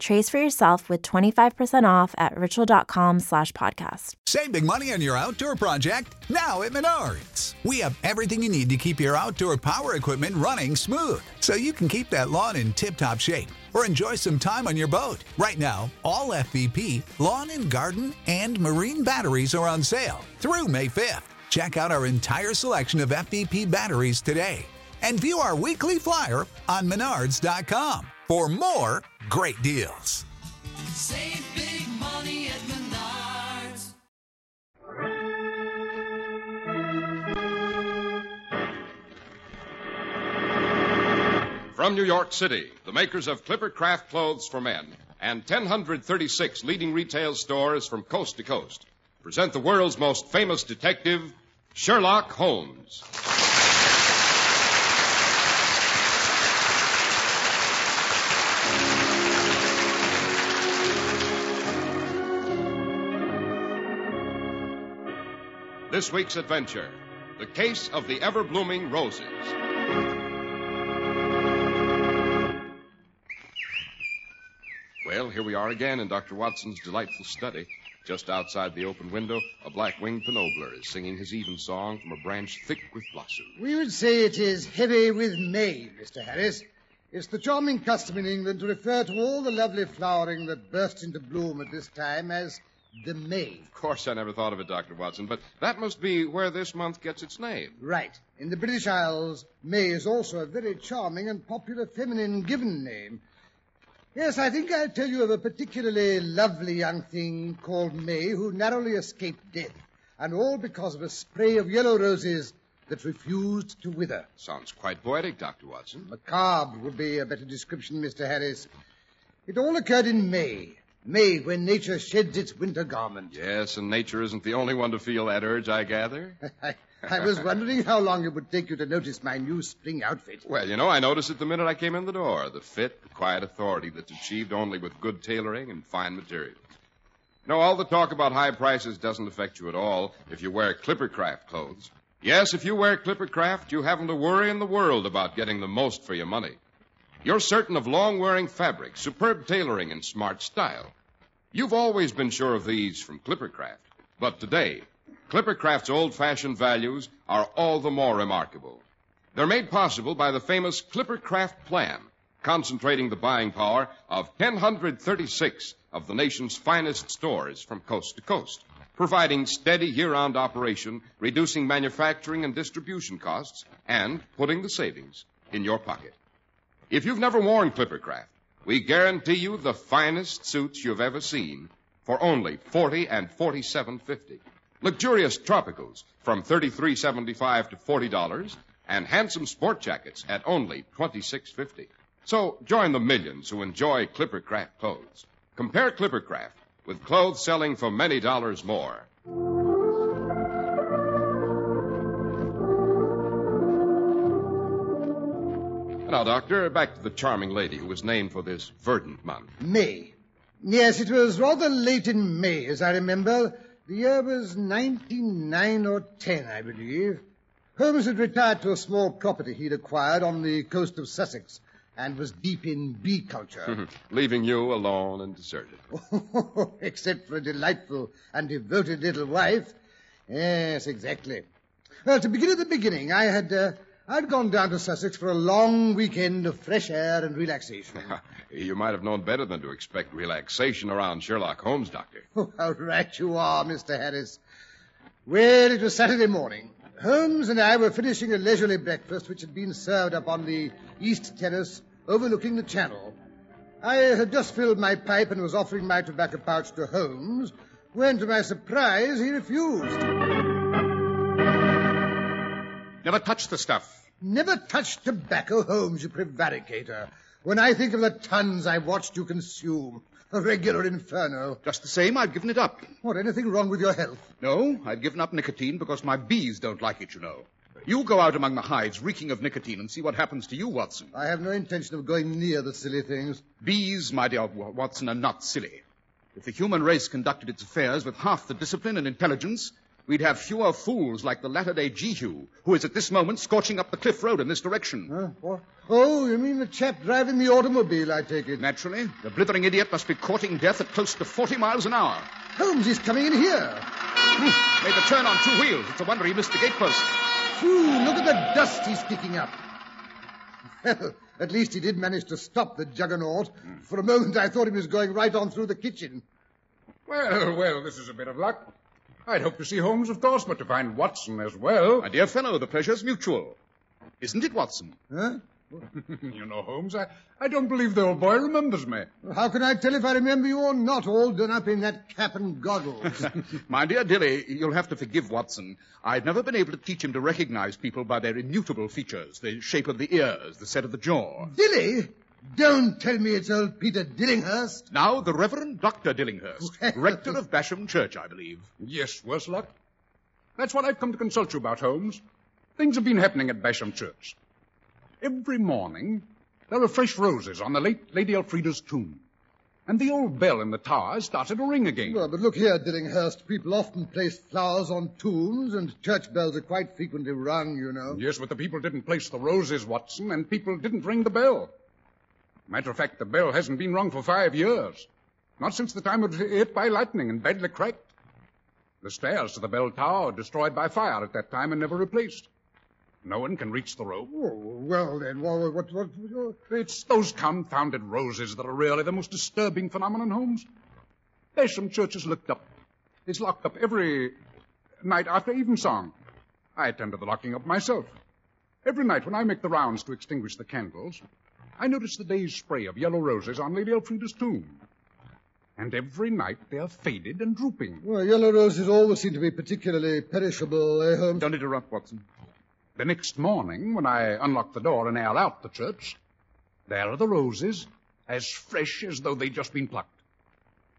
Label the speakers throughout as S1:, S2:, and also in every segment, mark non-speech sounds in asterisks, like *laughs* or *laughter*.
S1: Trace for yourself with 25% off at ritual.com slash podcast.
S2: Save big money on your outdoor project now at Menards. We have everything you need to keep your outdoor power equipment running smooth so you can keep that lawn in tip top shape or enjoy some time on your boat. Right now, all FVP, lawn and garden, and marine batteries are on sale through May 5th. Check out our entire selection of FVP batteries today and view our weekly flyer on menards.com for more great deals.
S3: Save big money at Menards.
S4: From New York City, the makers of Clipper Craft Clothes for Men and 1,036 leading retail stores from coast to coast present the world's most famous detective, Sherlock Holmes. This week's adventure The Case of the Ever Blooming Roses. Well, here we are again in Dr. Watson's delightful study. Just outside the open window, a black winged pinobler is singing his evensong from a branch thick with blossom.
S5: We would say it is heavy with May, Mr. Harris. It's the charming custom in England to refer to all the lovely flowering that bursts into bloom at this time as the May.
S4: Of course, I never thought of it, Dr. Watson, but that must be where this month gets its name.
S5: Right. In the British Isles, May is also a very charming and popular feminine given name. Yes, I think I'll tell you of a particularly lovely young thing called May who narrowly escaped death, and all because of a spray of yellow roses that refused to wither.
S4: Sounds quite poetic, Dr. Watson.
S5: Macabre would be a better description, Mr. Harris. It all occurred in May. May, when nature sheds its winter garment.
S4: Yes, and nature isn't the only one to feel that urge, I gather. *laughs*
S5: I, I was wondering how long it would take you to notice my new spring outfit.
S4: Well, you know, I noticed it the minute I came in the door. The fit, the quiet authority that's achieved only with good tailoring and fine materials. No, all the talk about high prices doesn't affect you at all if you wear Clippercraft clothes. Yes, if you wear Clippercraft, you haven't a worry in the world about getting the most for your money. You're certain of long wearing fabric, superb tailoring, and smart style. You've always been sure of these from Clippercraft. But today, Clippercraft's old fashioned values are all the more remarkable. They're made possible by the famous Clippercraft plan, concentrating the buying power of 1,036 of the nation's finest stores from coast to coast, providing steady year round operation, reducing manufacturing and distribution costs, and putting the savings in your pocket. If you've never worn Clippercraft, we guarantee you the finest suits you've ever seen for only 40 and 47.50. Luxurious tropicals from 33.75 to $40 and handsome sport jackets at only 26.50. So join the millions who enjoy Clippercraft clothes. Compare Clippercraft with clothes selling for many dollars more. Now, Doctor, back to the charming lady who was named for this verdant month.
S5: May. Yes, it was rather late in May, as I remember. The year was 99 or 10, I believe. Holmes had retired to a small property he'd acquired on the coast of Sussex and was deep in bee culture. *laughs*
S4: Leaving you alone and deserted. *laughs*
S5: Except for a delightful and devoted little wife. Yes, exactly. Well, to begin at the beginning, I had uh, I'd gone down to Sussex for a long weekend of fresh air and relaxation. *laughs*
S4: you might have known better than to expect relaxation around Sherlock Holmes, Doctor. *laughs*
S5: Oh, how right you are, Mr. Harris. Well, it was Saturday morning. Holmes and I were finishing a leisurely breakfast which had been served up on the east terrace overlooking the channel. I had just filled my pipe and was offering my tobacco pouch to Holmes when, to my surprise, he refused.
S6: Never touch the stuff.
S5: Never touch tobacco, Holmes, you prevaricator. When I think of the tons I've watched you consume. A regular inferno.
S6: Just the same, I've given it up.
S5: What, anything wrong with your health?
S6: No, I've given up nicotine because my bees don't like it, you know. You go out among the hives reeking of nicotine and see what happens to you, Watson.
S5: I have no intention of going near the silly things.
S6: Bees, my dear Watson, are not silly. If the human race conducted its affairs with half the discipline and intelligence, we'd have fewer fools like the latter-day Jehu, who is at this moment scorching up the cliff road in this direction.
S5: Huh? What? Oh, you mean the chap driving the automobile, I take it.
S6: Naturally, the blithering idiot must be courting death at close to 40 miles an hour.
S5: Holmes, is coming in here. Hmm.
S6: Made the turn on two wheels. It's a wonder he missed the gatepost.
S5: Phew, look at the dust he's kicking up. Well, at least he did manage to stop the juggernaut. Hmm. For a moment, I thought he was going right on through the kitchen.
S7: Well, well, this is a bit of luck. I'd hoped to see Holmes, of course, but to find Watson as well.
S6: My dear fellow, the pleasure's mutual. Isn't it, Watson?
S5: Huh? *laughs*
S7: you know, Holmes, I, I don't believe the old boy remembers me.
S5: How can I tell if I remember you or not, all done up in that cap and goggles? *laughs*
S6: My dear Dilly, you'll have to forgive Watson. I've never been able to teach him to recognize people by their immutable features, the shape of the ears, the set of the jaw.
S5: Dilly? Don't tell me it's old Peter Dillinghurst.
S6: Now, the Reverend Dr. Dillinghurst, *laughs* rector of Bosham Church, I believe.
S7: Yes, worse luck. That's what I've come to consult you about, Holmes. Things have been happening at Bosham Church. Every morning, there are fresh roses on the late Lady Elfrida's tomb. And the old bell in the tower started to ring again.
S5: Well, but look here, Dillinghurst. People often place flowers on tombs, and church bells are quite frequently rung, you know.
S7: Yes, but the people didn't place the roses, Watson, and people didn't ring the bell. Matter of fact, the bell hasn't been rung for five years. Not since the time it was hit by lightning and badly cracked. The stairs to the bell tower were destroyed by fire at that time and never replaced. No one can reach the rope.
S5: Oh, well, then, what, what, what, what,
S7: It's those confounded roses that are really the most disturbing phenomenon, Holmes. Bosham Church is locked up. It's locked up every night after evensong. I attend to the locking up myself. Every night when I make the rounds to extinguish the candles, I notice the day's spray of yellow roses on Lady Elfrida's tomb. And every night they are faded and drooping.
S5: well, yellow roses always seem to be particularly perishable, eh, Holmes?
S6: Don't interrupt, Watson.
S7: The next morning, when I unlock the door and air out the church, there are the roses, as fresh as though they'd just been plucked.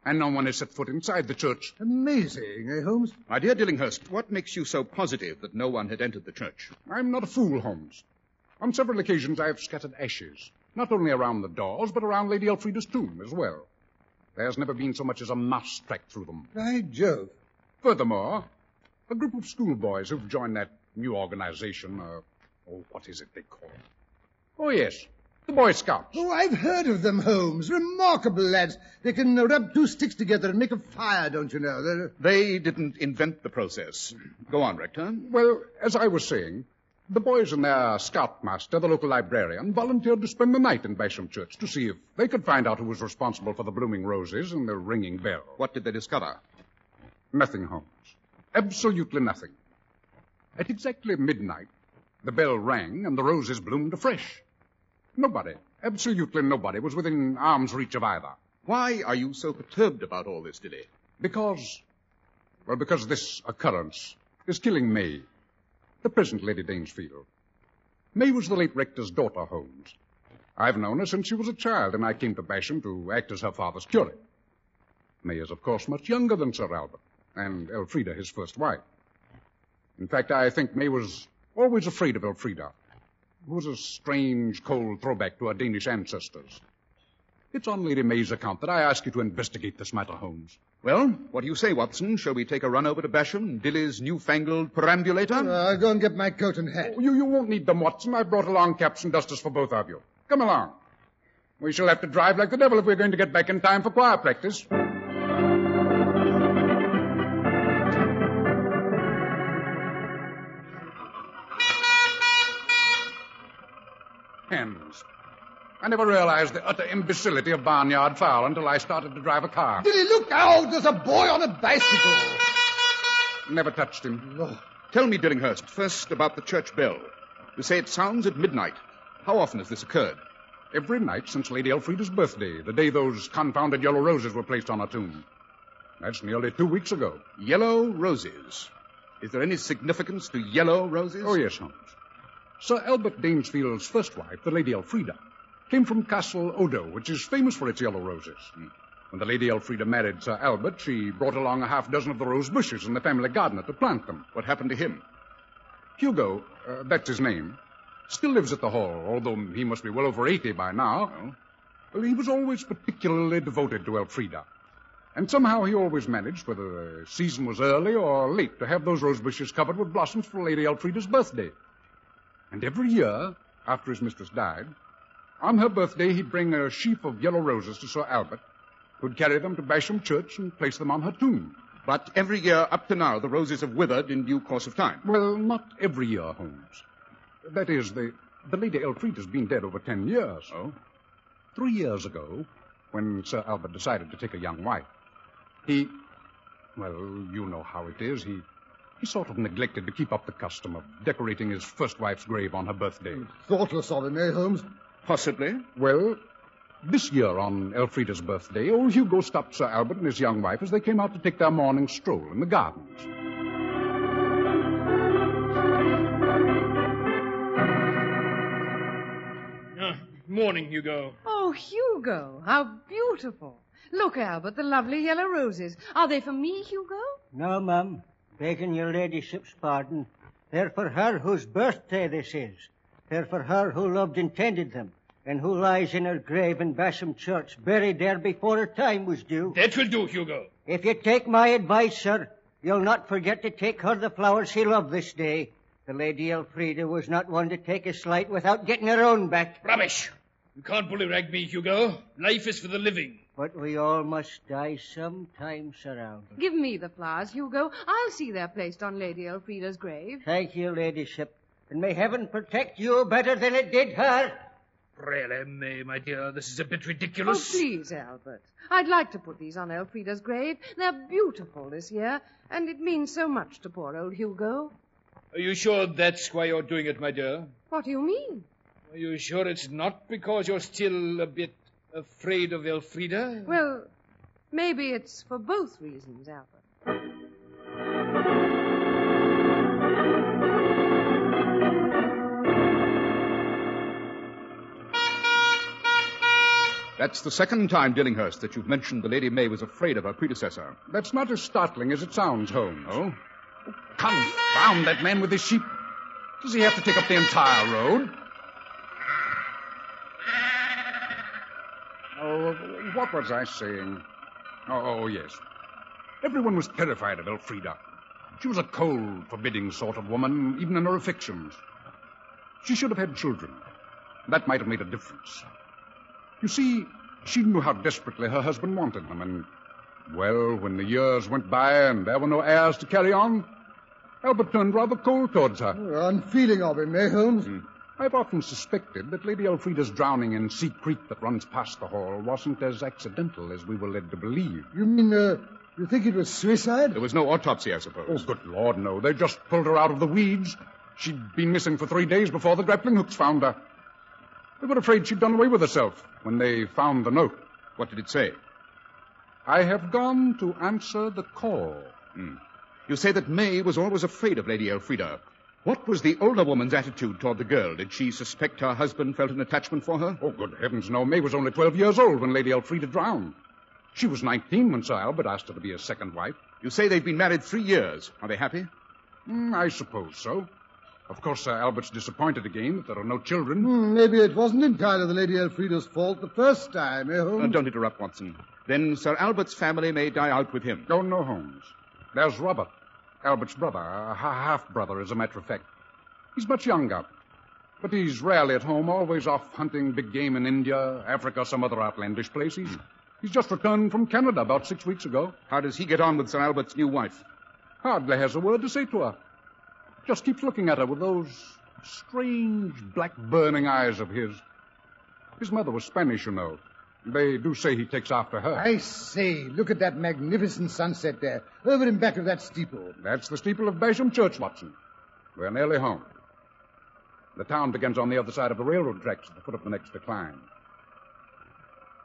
S7: And no one has set foot inside the church.
S5: Amazing, eh, Holmes?
S6: My dear Dillinghurst, what makes you so positive that no one had entered the church?
S7: I'm not a fool, Holmes. On several occasions I have scattered ashes, not only around the doors, but around Lady Elfrida's tomb as well. There's never been so much as a mouse tracked through them.
S5: By Jove.
S7: Furthermore, a group of schoolboys who've joined that new organization, uh, oh, what is it they call it? Oh, yes, the Boy Scouts.
S5: Oh, I've heard of them, Holmes. Remarkable lads. They can uh, rub two sticks together and make a fire, don't you know? They're...
S6: They didn't invent the process. Go on, Rector.
S7: Well, as I was saying, the boys and their scoutmaster, the local librarian, volunteered to spend the night in Bosham Church to see if they could find out who was responsible for the blooming roses and the ringing bell.
S6: What did they discover?
S7: Nothing, Holmes. Absolutely nothing. At exactly midnight, the bell rang and the roses bloomed afresh. Nobody, absolutely nobody, was within arm's reach of either.
S6: Why are you so perturbed about all this, Dilly?
S7: Because, well, because this occurrence is killing May, the present Lady Danesfield. May was the late rector's daughter, Holmes. I've known her since she was a child, and I came to Bosham to act as her father's curate. May is, of course, much younger than Sir Albert, and Elfrida, his first wife. In fact, I think May was always afraid of Elfrida, who was a strange, cold throwback to her Danish ancestors. It's on Lady May's account that I ask you to investigate this matter, Holmes.
S6: Well, what do you say, Watson? Shall we take a run over to Bosham, Dilly's newfangled perambulator?
S5: Uh, I'll go and get my coat and hat.
S7: Oh, You, you won't need them, Watson. I've brought along caps and dusters for both of you. Come along. We shall have to drive like the devil if we're going to get back in time for choir practice. I never realized the utter imbecility of barnyard fowl until I started to drive a car.
S5: Dilly, look out! There's a boy on a bicycle.
S7: Never touched him.
S5: Oh,
S6: Tell me, Dillinghurst, first about the church bell. You say it sounds at midnight. How often has this occurred?
S7: Every night since Lady Elfrida's birthday, the day those confounded yellow roses were placed on her tomb. That's nearly two weeks ago.
S6: Yellow roses. Is there any significance to yellow roses?
S7: Oh, yes, Holmes. Sir Albert Danesfield's first wife, the Lady Elfrida, came from Castle Odo, which is famous for its yellow roses. When the Lady Elfrida married Sir Albert, she brought along a half dozen of the rose bushes in the family garden to plant them.
S6: What happened to him?
S7: Hugo, uh, that's his name, still lives at the Hall, although he must be well over 80 by now. Well, he was always particularly devoted to Elfrida. And somehow he always managed, whether the season was early or late, to have those rose bushes covered with blossoms for Lady Elfrida's birthday. And every year, after his mistress died, on her birthday he'd bring a sheaf of yellow roses to Sir Albert, who'd carry them to Bosham Church and place them on her tomb.
S6: But every year up to now, the roses have withered in due course of time.
S7: Well, not every year, Holmes. That is, the, the Lady Elfrida's been dead over ten years.
S6: Oh?
S7: Three years ago, when Sir Albert decided to take a young wife, he. Well, you know how it is. He. He sort of neglected to keep up the custom of decorating his first wife's grave on her birthday.
S5: Thoughtless of him, eh, Holmes?
S6: Possibly.
S7: Well, this year on Elfrida's birthday, old Hugo stopped Sir Albert and his young wife as they came out to take their morning stroll in the gardens.
S8: Ah, morning, Hugo.
S9: Oh, Hugo, how beautiful. Look, Albert, the lovely yellow roses. Are they for me, Hugo?
S10: No, mum. Begging your ladyship's pardon. They're for her whose birthday this is. They're for her who loved and tended them, and who lies in her grave in Bosham Church, buried there before her time was due.
S8: That will do, Hugo.
S10: If you take my advice, sir, you'll not forget to take her the flowers she loved this day. The Lady Elfrida was not one to take a slight without getting her own back.
S8: Rubbish. You can't bullyrag me, Hugo. Life is for the living.
S10: But we all must die sometime, Sir Albert.
S9: Give me the flowers, Hugo. I'll see they're placed on Lady Elfrida's grave.
S10: Thank you, ladyship. And may heaven protect you better than it did her.
S8: Really, May, my dear, this is a bit ridiculous.
S9: Oh,
S8: ridiculous.
S9: please, Albert. I'd like to put these on Elfrida's grave. They're beautiful this year, and it means so much to poor old Hugo.
S8: Are you sure that's why you're doing it, my dear?
S9: What do you mean?
S8: Are you sure it's not because you're still a bit afraid of Elfrida?
S9: Well, maybe it's for both reasons, Albert.
S6: That's the second time, Dillinghurst, that you've mentioned the Lady May was afraid of her predecessor.
S7: That's not as startling as it sounds, Holmes.
S6: Oh?
S7: Confound that man with his sheep. Does he have to take up the entire road? Oh, what was I saying? Oh, oh, yes. Everyone was terrified of Elfrida. She was a cold, forbidding sort of woman, even in her affections. She should have had children. That might have made a difference. You see, she knew how desperately her husband wanted them, and, well, when the years went by and there were no heirs to carry on, Albert turned rather cold towards her.
S5: Unfeeling of him, eh, Holmes?
S7: I've often suspected that Lady Elfrida's drowning in Sea Creek that runs past the hall wasn't as accidental as we were led to believe.
S5: You mean, uh, you think it was suicide?
S6: There was no autopsy, I suppose.
S7: Oh, good Lord, no. They just pulled her out of the weeds. She'd been missing for three days before the grappling hooks found her. They were afraid she'd done away with herself when they found the note.
S6: What did it say?
S7: I have gone to answer the call.
S6: You say that May was always afraid of Lady Elfrida. What was the older woman's attitude toward the girl? Did she suspect her husband felt an attachment for her?
S7: Oh, good heavens, no. May was only 12 years old when Lady Elfrida drowned. She was 19 when Sir Albert asked her to be his second wife.
S6: You say they've been married three years. Are they happy?
S7: Hmm, I suppose so. Of course, Sir Albert's disappointed again that there are no children.
S5: Hmm, maybe it wasn't entirely the Lady Elfrida's fault the first time, eh, Holmes?
S6: Uh, don't interrupt, Watson. Then Sir Albert's family may die out with him.
S7: Oh, no, Holmes. There's Robert, Albert's brother, a half brother, as a matter of fact. He's much younger, but he's rarely at home, always off hunting big game in India, Africa, some other outlandish place. He's, he's just returned from Canada about six weeks ago.
S6: How does he get on with Sir Albert's new wife?
S7: Hardly has a word to say to her. Just keeps looking at her with those strange black burning eyes of his. His mother was Spanish, you know. They do say he takes after her.
S5: I say, look at that magnificent sunset there, over in back of that steeple.
S7: That's the steeple of Bosham Church, Watson. We're nearly home. The town begins on the other side of the railroad tracks at the foot of the next decline.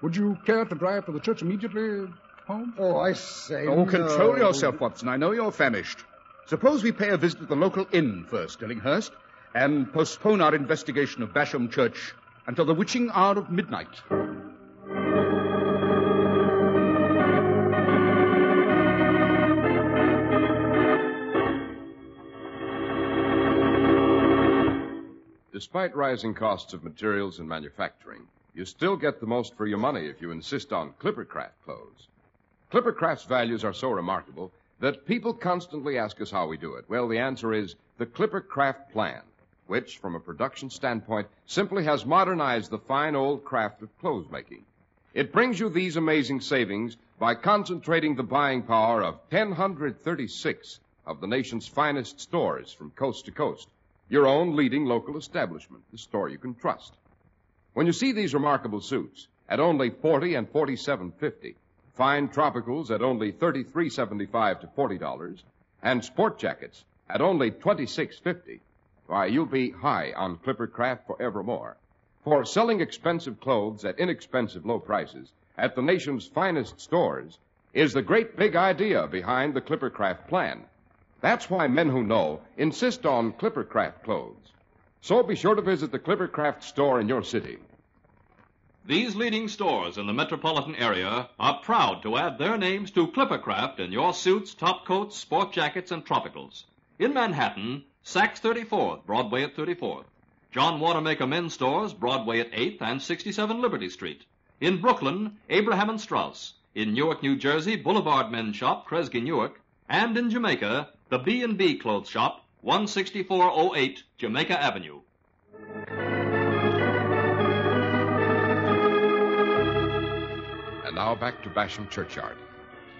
S7: Would you care to drive to the church immediately, Holmes?
S5: Oh, I say.
S6: Oh,
S5: no.
S6: control yourself, Watson. I know you're famished. Suppose we pay a visit at the local inn first, Dillinghurst, and postpone our investigation of Bosham Church until the witching hour of midnight.
S4: Despite rising costs of materials and manufacturing, you still get the most for your money if you insist on Clippercraft clothes. Clippercraft's values are so remarkable that people constantly ask us how we do it. Well, the answer is the Clipper Craft plan, which, from a production standpoint, simply has modernized the fine old craft of clothes making. It brings you these amazing savings by concentrating the buying power of 1,036 of the nation's finest stores from coast to coast. Your own leading local establishment, the store you can trust. When you see these remarkable suits at only 40 and 47.50, fine tropicals at only 33.75 to $40, and sport jackets at only 26.50, why, you'll be high on Clippercraft forevermore. For selling expensive clothes at inexpensive low prices at the nation's finest stores is the great big idea behind the Clippercraft plan. That's why men who know insist on Clippercraft clothes. So be sure to visit the Clippercraft store in your city.
S11: These leading stores in the metropolitan area are proud to add their names to Clippercraft in your suits, top coats, sport jackets, and tropicals. In Manhattan, Saks 34th, Broadway at 34th. John Wanamaker Men's Stores, Broadway at 8th and 67 Liberty Street. In Brooklyn, Abraham and Straus. In Newark, New Jersey, Boulevard Men's Shop, Kresge Newark. And in Jamaica, the B&B Clothes Shop, 16408 Jamaica Avenue.
S4: Now back to Bosham Churchyard.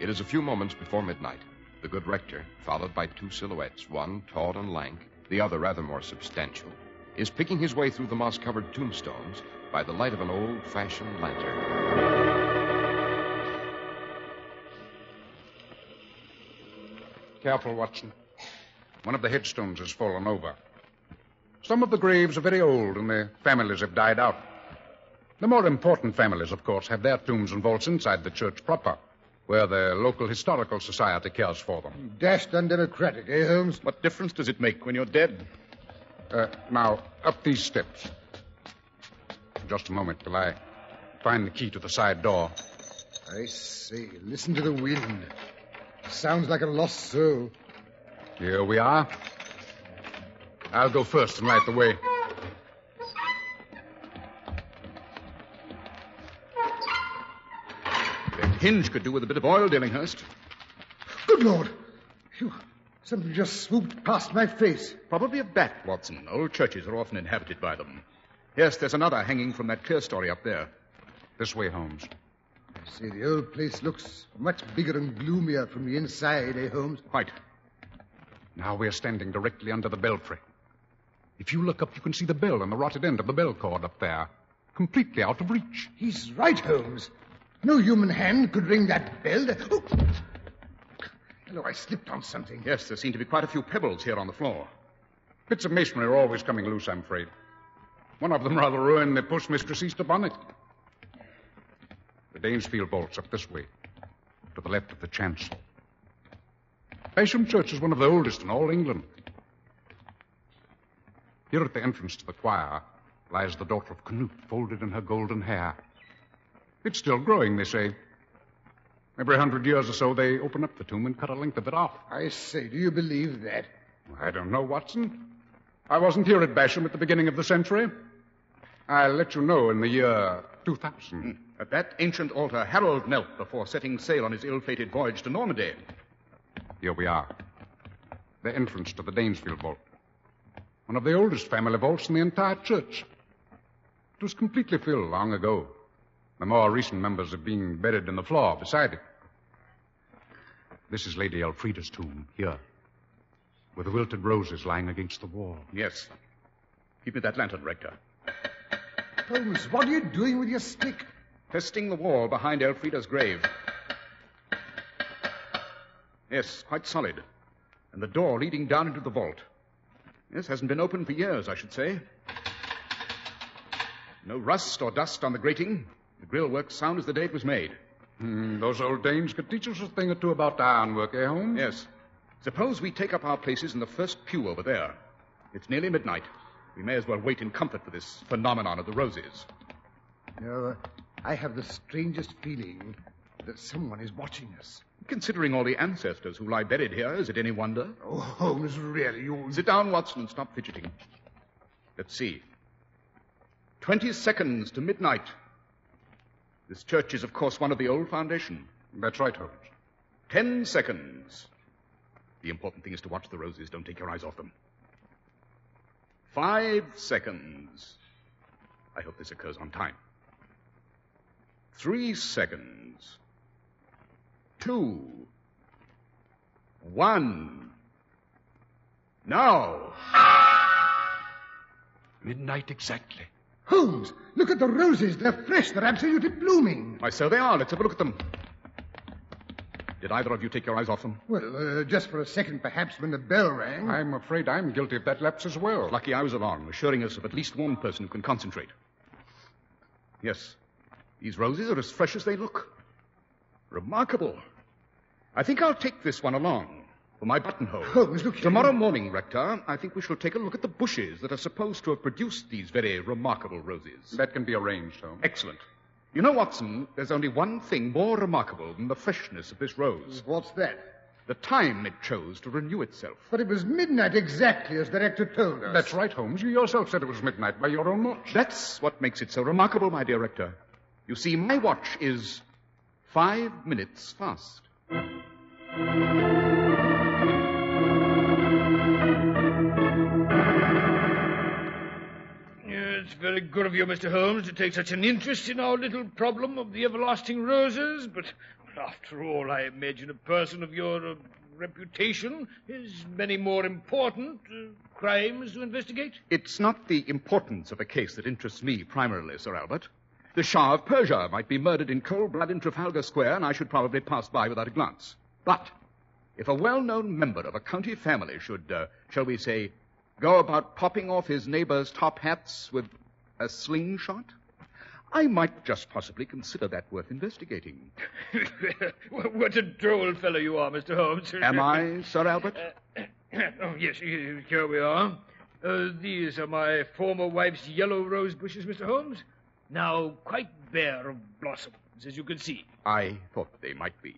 S4: It is a few moments before midnight. The good rector, followed by two silhouettes, one tall and lank, the other rather more substantial, is picking his way through the moss covered tombstones by the light of an old fashioned lantern.
S7: Careful, Watson. One of the headstones has fallen over. Some of the graves are very old and their families have died out. The more important families, of course, have their tombs and vaults inside the church proper, where the local historical society cares for them.
S5: Dashed undemocratic, eh, Holmes?
S6: What difference does it make when you're dead?
S7: Uh, now, up these steps. Just a moment till I find the key to the side door.
S5: I say, listen to the wind. Sounds like a lost soul.
S7: Here we are. I'll go first and light the way.
S6: Hinge could do with a bit of oil, Dillinghurst.
S5: Good Lord! Phew. Something just swooped past my face.
S6: Probably a bat, Watson. Old churches are often inhabited by them. Yes, there's another hanging from that clerestory up there.
S7: This way, Holmes.
S5: I say, the old place looks much bigger and gloomier from the inside, eh, Holmes?
S6: Quite.
S7: Now we're standing directly under the belfry. If you look up, you can see the bell and the rotted end of the bell cord up there, completely out of reach.
S5: He's right, Holmes. No human hand could ring that bell. Oh. Hello, I slipped on something.
S6: Yes, there seem to be quite a few pebbles here on the floor.
S7: Bits of masonry are always coming loose, I'm afraid. One of them rather ruined the postmistress Easter bonnet. The Danesfield bolt's up this way, to the left of the chancel. Bosham Church is one of the oldest in all England. Here at the entrance to the choir lies the daughter of Canute, folded in her golden hair. It's still growing, they say. Every hundred years or so, they open up the tomb and cut a length of it off.
S5: I say, do you believe that?
S7: I don't know, Watson. I wasn't here at Bosham at the beginning of the century. I'll let you know in the year 2000. Hmm.
S6: At that ancient altar, Harold knelt before setting sail on his ill-fated voyage to Normandy.
S7: Here we are. The entrance to the Danesfield vault. One of the oldest family vaults in the entire church. It was completely filled long ago. The more recent members have been buried in the floor beside it. This is Lady Elfrida's tomb, here, with the wilted roses lying against the wall.
S6: Yes. Give me that lantern, Rector.
S5: Holmes, what are you doing with your stick?
S6: Testing the wall behind Elfrida's grave. Yes, quite solid. And the door leading down into the vault. Yes, hasn't been opened for years, I should say. No rust or dust on the grating. The grill works sound as the day it was made.
S7: Hmm, those old Danes could teach us a thing or two about ironwork, eh, Holmes?
S6: Yes. Suppose we take up our places in the first pew over there. It's nearly midnight. We may as well wait in comfort for this phenomenon of the roses.
S5: No, I have the strangest feeling that someone is watching us.
S6: Considering all the ancestors who lie buried here, is it any wonder?
S5: Oh, Holmes, really, you.
S6: Sit down, Watson, and stop fidgeting. Let's see. Twenty seconds to midnight. This church is, of course, one of the old foundation.
S7: That's right, Holmes.
S6: Ten seconds. The important thing is to watch the roses. Don't take your eyes off them. Five seconds. I hope this occurs on time. Three seconds. Two. One. Now. Midnight exactly.
S5: Holmes, look at the roses. They're fresh. They're absolutely blooming.
S6: Why, so they are. Let's have a look at them. Did either of you take your eyes off them?
S5: Well, uh, just for a second, perhaps, when the bell rang.
S7: I'm afraid I'm guilty of that lapse as well.
S6: Lucky I was along, assuring us of at least one person who can concentrate. Yes, these roses are as fresh as they look. Remarkable. I think I'll take this one along for my buttonhole.
S5: Holmes, look here.
S6: Tomorrow morning, Rector, I think we shall take a look at the bushes that are supposed to have produced these very remarkable roses.
S7: That can be arranged, Holmes.
S6: Excellent. You know, Watson, there's only one thing more remarkable than the freshness of this rose.
S5: What's that?
S6: The time it chose to renew itself.
S5: But it was midnight exactly as the rector told us.
S7: That's right, Holmes. You yourself said it was midnight by your own watch.
S6: That's what makes it so remarkable, my dear Rector. You see, my watch is five minutes fast.
S8: It's very good of you, Mr. Holmes, to take such an interest in our little problem of the everlasting roses, but after all, I imagine a person of your uh, reputation has many more important uh, crimes to investigate.
S6: It's not the importance of a case that interests me primarily, Sir Albert. The Shah of Persia might be murdered in cold blood in Trafalgar Square, and I should probably pass by without a glance. But if a well known member of a county family should, uh, shall we say, go about popping off his neighbor's top hats with a slingshot, I might just possibly consider that worth investigating. *laughs*
S8: what a droll fellow you are, Mr. Holmes. *laughs*
S6: Am I, Sir Albert? *clears throat*
S8: oh, yes, here we are. Uh, these are my former wife's yellow rose bushes, Mr. Holmes. Now quite bare of blossoms, as you can see.
S6: I thought they might be.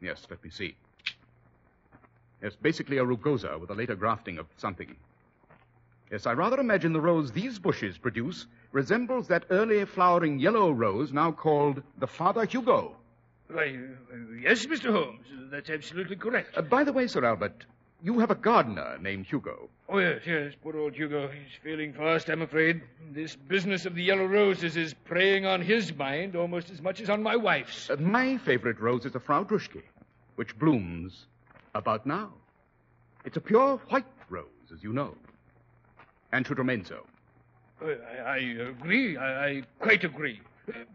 S6: Yes, let me see. Yes, basically a rugosa with a later grafting of something. Yes, I rather imagine the rose these bushes produce resembles that early flowering yellow rose now called the Father Hugo.
S8: Why, uh, yes, Mr. Holmes, that's absolutely correct.
S6: Uh, by the way, Sir Albert, you have a gardener named Hugo.
S8: Oh, yes, yes, poor old Hugo. He's failing fast, I'm afraid. This business of the yellow roses is preying on his mind almost as much as on my wife's.
S6: Uh, my favorite rose is a Frau Druschki, which blooms about now. It's a pure white rose, as you know, and should remain so.
S8: I, I agree. I, I quite agree.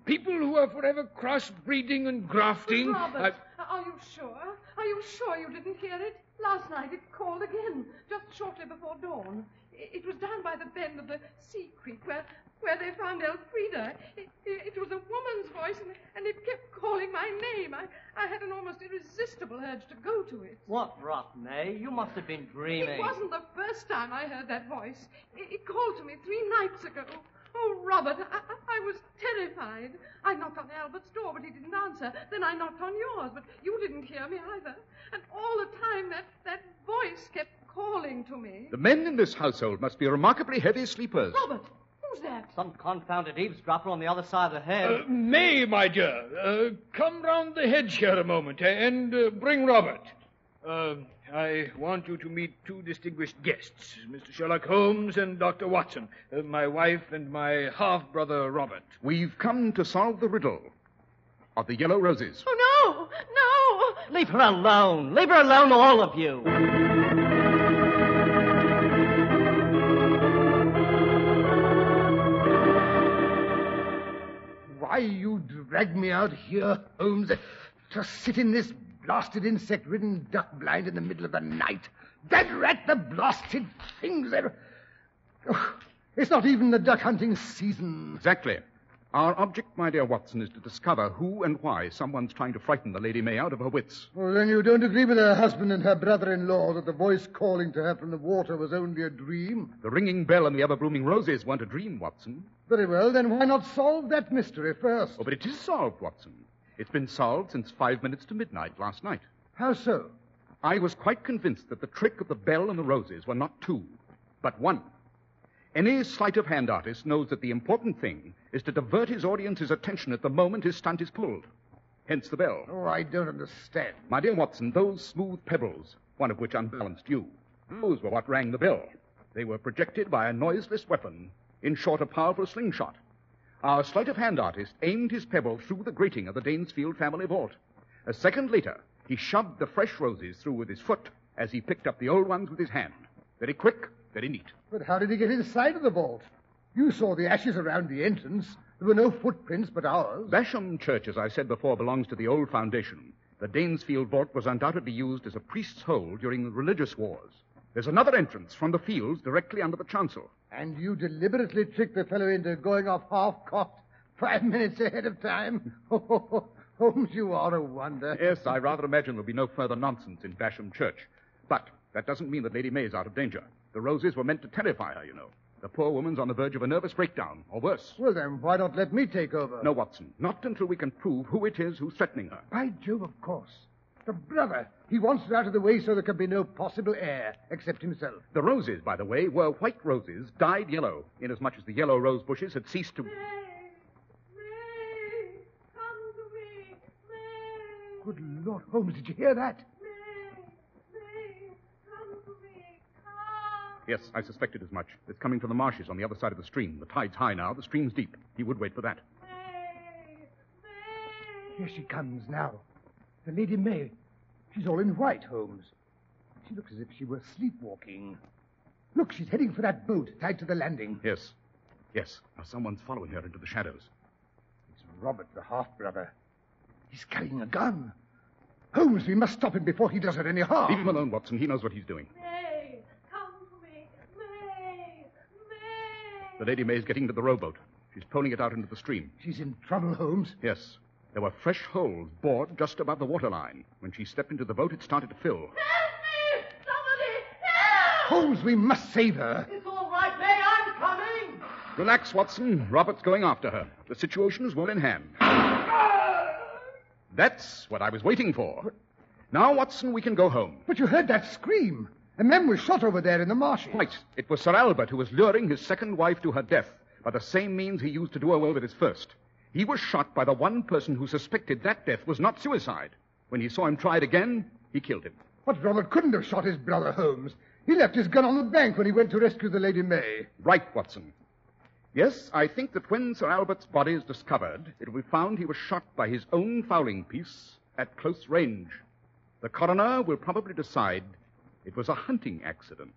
S8: People who are forever crossbreeding and grafting.
S9: Robert, are you sure? Are you sure you didn't hear it? Last night it called again, just shortly before dawn. It was down by the bend of the sea creek where, where they found Elfrida. It, it, it was a woman's voice, and, and it kept calling my name. I, I had an almost irresistible urge to go to it.
S10: What rot, May? You must have been dreaming.
S9: It wasn't the first time I heard that voice. It, it called to me three nights ago. Oh, Robert, I, I, I was terrified. I knocked on Albert's door, but he didn't answer. Then I knocked on yours, but you didn't hear me either. And all the time that, that voice kept calling to me.
S6: The men in this household must be remarkably heavy sleepers.
S9: Robert, who's that?
S10: Some confounded eavesdropper on the other side of the hedge.
S8: Uh, May, my dear, uh, come round the hedge here a moment eh, and uh, bring Robert. Uh, I want you to meet two distinguished guests, Mr. Sherlock Holmes and Dr. Watson, uh, my wife and my half brother Robert.
S6: We've come to solve the riddle of the yellow roses.
S9: Oh, no, no.
S10: Leave her alone. Leave her alone, all of you.
S5: Why you drag me out here, Holmes, to sit in this blasted insect-ridden duck blind in the middle of the night? That rat, the blasted things, they're... Oh, it's not even the duck hunting season.
S6: Exactly. Our object, my dear Watson, is to discover who and why someone's trying to frighten the Lady May out of her wits.
S5: Well, then you don't agree with her husband and her brother-in-law that the voice calling to her from the water was only a dream?
S6: The ringing bell and the ever-blooming roses weren't a dream, Watson.
S5: Very well, then why not solve that mystery first?
S6: Oh, but it is solved, Watson. It's been solved since five minutes to midnight last night.
S5: How so?
S6: I was quite convinced that the trick of the bell and the roses were not two, but one. Any sleight of hand artist knows that the important thing is to divert his audience's attention at the moment his stunt is pulled. Hence the bell.
S5: Oh, I don't understand.
S6: My dear Watson, those smooth pebbles, one of which unbalanced you, hmm. those were what rang the bell. They were projected by a noiseless weapon, in short, a powerful slingshot. Our sleight of hand artist aimed his pebble through the grating of the Danesfield family vault. A second later, he shoved the fresh roses through with his foot as he picked up the old ones with his hand. Very quick, very neat.
S5: But how did he get inside of the vault? You saw the ashes around the entrance. There were no footprints but ours.
S6: Bosham Church, as I said before, belongs to the old foundation. The Danesfield vault was undoubtedly used as a priest's hole during the religious wars. There's another entrance from the fields directly under the chancel.
S5: And you deliberately tricked the fellow into going off half-cocked five *laughs* minutes ahead of time? *laughs* Holmes, you are a wonder.
S6: Yes, I rather imagine there'll be no further nonsense in Bosham Church. But that doesn't mean that Lady May is out of danger. The roses were meant to terrify her, you know. The poor woman's on the verge of a nervous breakdown, or worse.
S5: Well, then, why not let me take over?
S6: No, Watson, not until we can prove who it is who's threatening her.
S5: By Jove, of course. The brother. He wants it out of the way so there can be no possible heir except himself.
S6: The roses, by the way, were white roses dyed yellow, inasmuch as the yellow rose bushes had ceased to. May, May, come to me, May.
S5: Good Lord, Holmes, did you hear that?
S6: Yes, I suspected as much. It's coming from the marshes on the other side of the stream. The tide's high now, the stream's deep. He would wait for that.
S5: Here she comes now. The Lady May. She's all in white, Holmes. She looks as if she were sleepwalking. Look, she's heading for that boat tied to the landing.
S6: Yes. Yes. Now someone's following her into the shadows.
S5: It's Robert, the half-brother. He's carrying a gun. Holmes, we must stop him before he does her any harm.
S6: Leave him alone, Watson. He knows what he's doing.
S9: May, come to me. May, May.
S6: The Lady May's getting to the rowboat. She's poling it out into the stream.
S5: She's in trouble, Holmes.
S6: Yes. There were fresh holes bored just above the waterline. When she stepped into the boat, it started to fill.
S9: Help me! Somebody! Help!
S5: Holmes, we must save her.
S3: It's all right, May. I'm coming.
S6: Relax, Watson. Robert's going after her. The situation is well in hand. That's what I was waiting for. Now, Watson, we can go home.
S5: But you heard that scream. A man was shot over there in the marshes.
S6: Right. It was Sir Albert who was luring his second wife to her death by the same means he used to do away with his first. He was shot by the one person who suspected that death was not suicide. When he saw him tried again, he killed him.
S5: But Robert couldn't have shot his brother, Holmes. He left his gun on the bank when he went to rescue the Lady May.
S6: Right, Watson. Yes, I think that when Sir Albert's body is discovered, it will be found he was shot by his own fowling piece at close range. The coroner will probably decide it was a hunting accident.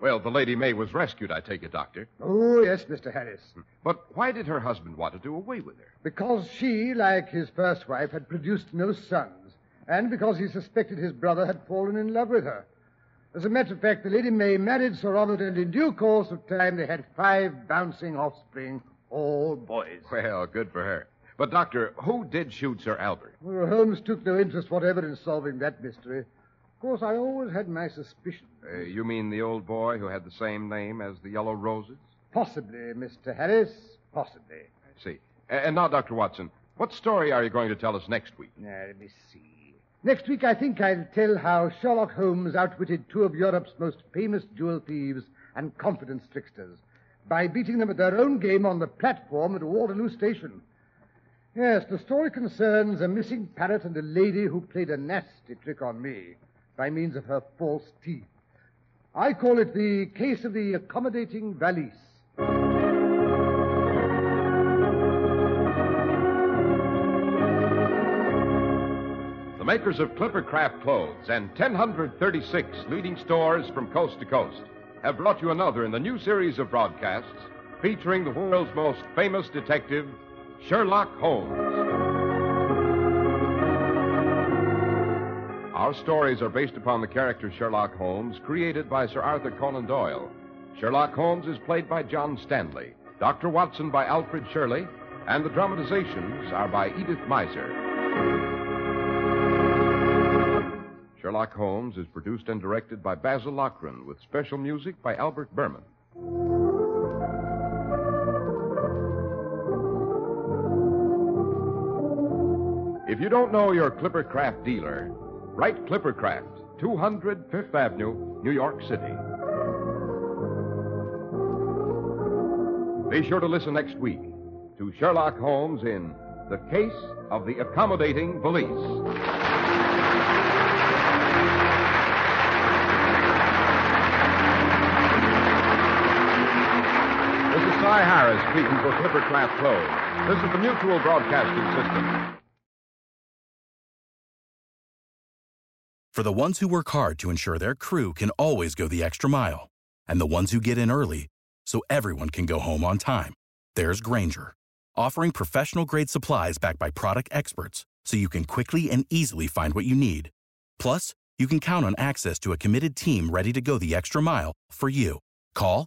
S4: Well, the Lady May was rescued, I take it, Doctor.
S5: Oh, yes, Mr. Harris.
S4: But why did her husband want to do away with her?
S5: Because she, like his first wife, had produced no sons, and because he suspected his brother had fallen in love with her. As a matter of fact, the Lady May married Sir Robert, and in due course of time they had five bouncing offspring, all boys.
S4: Well, good for her. But, Doctor, who did shoot Sir Albert?
S5: Well, Holmes took no interest whatever in solving that mystery. Of course, I always had my suspicions.
S4: Uh, you mean the old boy who had the same name as the Yellow Roses?
S5: Possibly, Mr. Harris, possibly.
S4: I see. And now, Dr. Watson, what story are you going to tell us next week?
S5: Now, let me see. Next week, I think I'll tell how Sherlock Holmes outwitted two of Europe's most famous jewel thieves and confidence tricksters by beating them at their own game on the platform at Waterloo Station. Yes, the story concerns a missing parrot and a lady who played a nasty trick on me by means of her false teeth. I call it the case of the accommodating valise.
S4: Makers of Clippercraft clothes and 1,036 leading stores from coast to coast have brought you another in the new series of broadcasts featuring the world's most famous detective, Sherlock Holmes. Our stories are based upon the character Sherlock Holmes created by Sir Arthur Conan Doyle. Sherlock Holmes is played by John Stanley, Dr. Watson by Alfred Shirley, and the dramatizations are by Edith Meiser. Sherlock Holmes is produced and directed by Basil Loughrane with special music by Albert Buhrman. If you don't know your Clippercraft dealer, write Clippercraft, 200 Fifth Avenue, New York City. Be sure to listen next week to Sherlock Holmes in The Case of the Accommodating Valise. Cy Harris for. This is the Mutual Broadcasting System.
S12: For the ones who work hard to ensure their crew can always go the extra mile, and the ones who get in early so everyone can go home on time, there's Grainger, offering professional grade supplies backed by product experts so you can quickly and easily find what you need. Plus, you can count on access to a committed team ready to go the extra mile for you. Call,